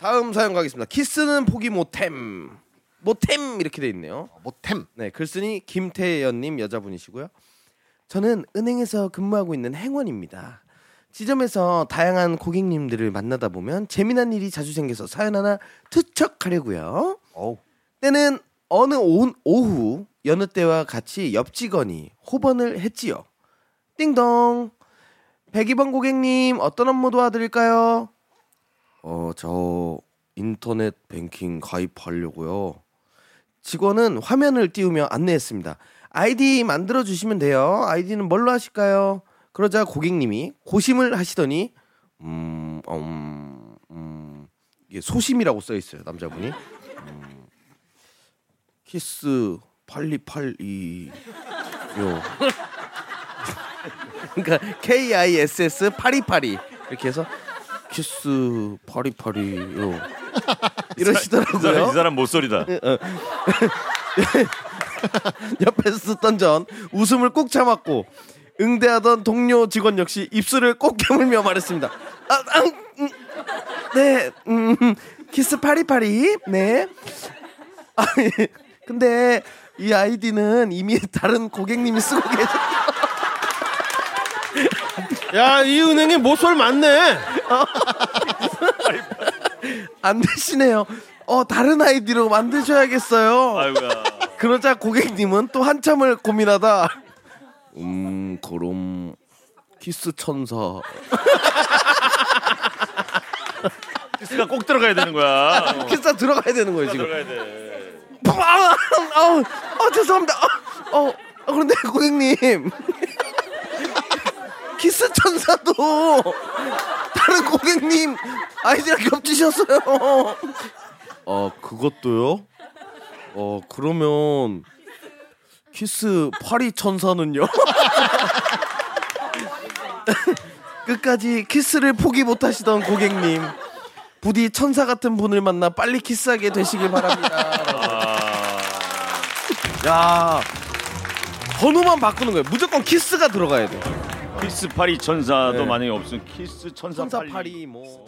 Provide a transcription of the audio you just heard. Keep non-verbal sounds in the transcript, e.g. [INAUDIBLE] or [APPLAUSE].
다음 사연 가겠습니다. 키스는 포기 못템. 못템 이렇게 돼 있네요. 모템. 네, 글쓴이 김태연님 여자분이시고요. 저는 은행에서 근무하고 있는 행원입니다. 지점에서 다양한 고객님들을 만나다 보면 재미난 일이 자주 생겨서 사연 하나 투척하려고요. 어우. 때는 어느 오, 오후 여느 때와 같이 옆 직원이 호번을 했지요. 띵동. 102번 고객님 어떤 업무 도와드릴까요? 어, 저 인터넷 뱅킹 가입하려고요. 직원은 화면을 띄우며 안내했습니다. 아이디 만들어 주시면 돼요. 아이디는 뭘로 하실까요? 그러자 고객님이 고심을 하시더니 음, 음, 음 이게 소심이라고 써 있어요 남자분이 음, 키스 8282 요. [LAUGHS] 그러니까 K I S S 8282 이렇게 해서 키스 8282요. [LAUGHS] 이 사람, 이 이러시더라고요. 사람 못소리다. 옆에서 쓰던 전 웃음을 꾹 참았고 응대하던 동료 직원 역시 입술을 꼭 깨물며 말했습니다. 아, 아, 음, 네, 음, 키스 빨리빨리, 네. 아, 예. 근데 이 아이디는 이미 다른 고객님이 쓰고 계세요. 야, 이 은행에 모쏠 많네. [LAUGHS] 안 되시네요. 어, 다른 아이디로 만드셔야겠어요. 아이고야. 그러자 고객님은 또 한참을 고민하다 음 그럼 키스 천사 [LAUGHS] 키스가 꼭 들어가야 되는 거야. [LAUGHS] 어, 키스 들어가야 되는 거예요 지금 들어가야 돼. 아, 아, 아, 아, 죄송합니다 아, 어, 아, 그런데 고객님 키스 천사도 다른 고객님 아이디랑 겹치셨어요 어 그것도요? 어 그러면 키스 파리 천사는요? [LAUGHS] 끝까지 키스를 포기 못하시던 고객님 부디 천사 같은 분을 만나 빨리 키스하게 되시길 바랍니다. 야 번호만 바꾸는 거예요. 무조건 키스가 들어가야 돼. 키스 파리 천사도 네. 만약에 없으면 키스 천사, 천사 파리. 파리 뭐.